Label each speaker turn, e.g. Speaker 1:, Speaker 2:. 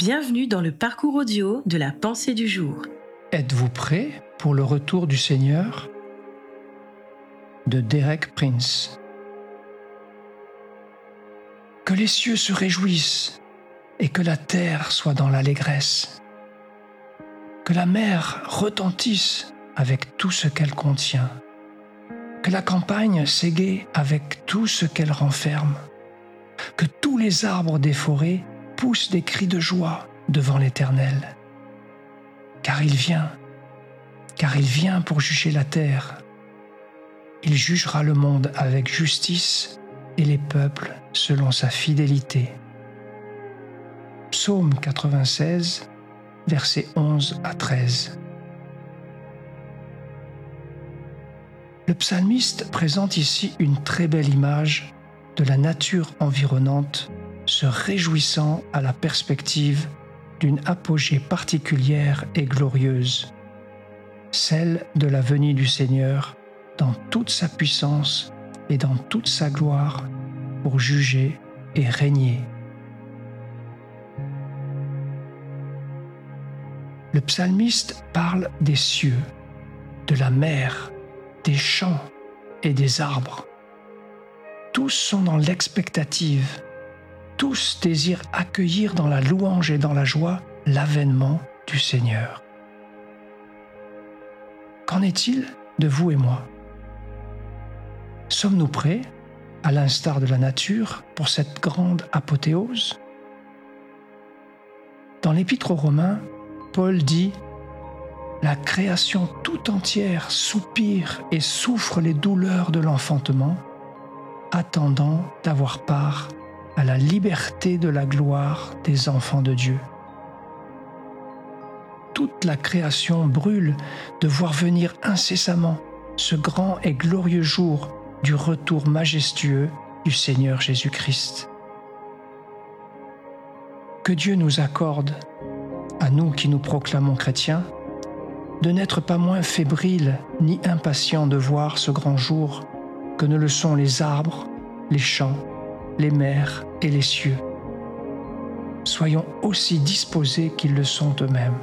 Speaker 1: Bienvenue dans le parcours audio de la pensée du jour.
Speaker 2: Êtes-vous prêt pour le retour du Seigneur? De Derek Prince. Que les cieux se réjouissent et que la terre soit dans l'allégresse. Que la mer retentisse avec tout ce qu'elle contient. Que la campagne s'égaie avec tout ce qu'elle renferme. Que tous les arbres des forêts poussent des cris de joie devant l'Éternel. Car il vient, car il vient pour juger la terre. Il jugera le monde avec justice et les peuples selon sa fidélité. Psaume 96, versets 11 à 13. Le psalmiste présente ici une très belle image de la nature environnante se réjouissant à la perspective d'une apogée particulière et glorieuse, celle de la venue du Seigneur dans toute sa puissance et dans toute sa gloire pour juger et régner. Le psalmiste parle des cieux, de la mer, des champs et des arbres. Tous sont dans l'expectative tous désirent accueillir dans la louange et dans la joie l'avènement du Seigneur. Qu'en est-il de vous et moi? Sommes-nous prêts, à l'instar de la nature, pour cette grande apothéose? Dans l'Épître aux Romains, Paul dit La création tout entière soupire et souffre les douleurs de l'enfantement, attendant d'avoir part à la liberté de la gloire des enfants de Dieu. Toute la création brûle de voir venir incessamment ce grand et glorieux jour du retour majestueux du Seigneur Jésus-Christ. Que Dieu nous accorde, à nous qui nous proclamons chrétiens, de n'être pas moins fébriles ni impatients de voir ce grand jour que ne le sont les arbres, les champs les mers et les cieux. Soyons aussi disposés qu'ils le sont eux-mêmes.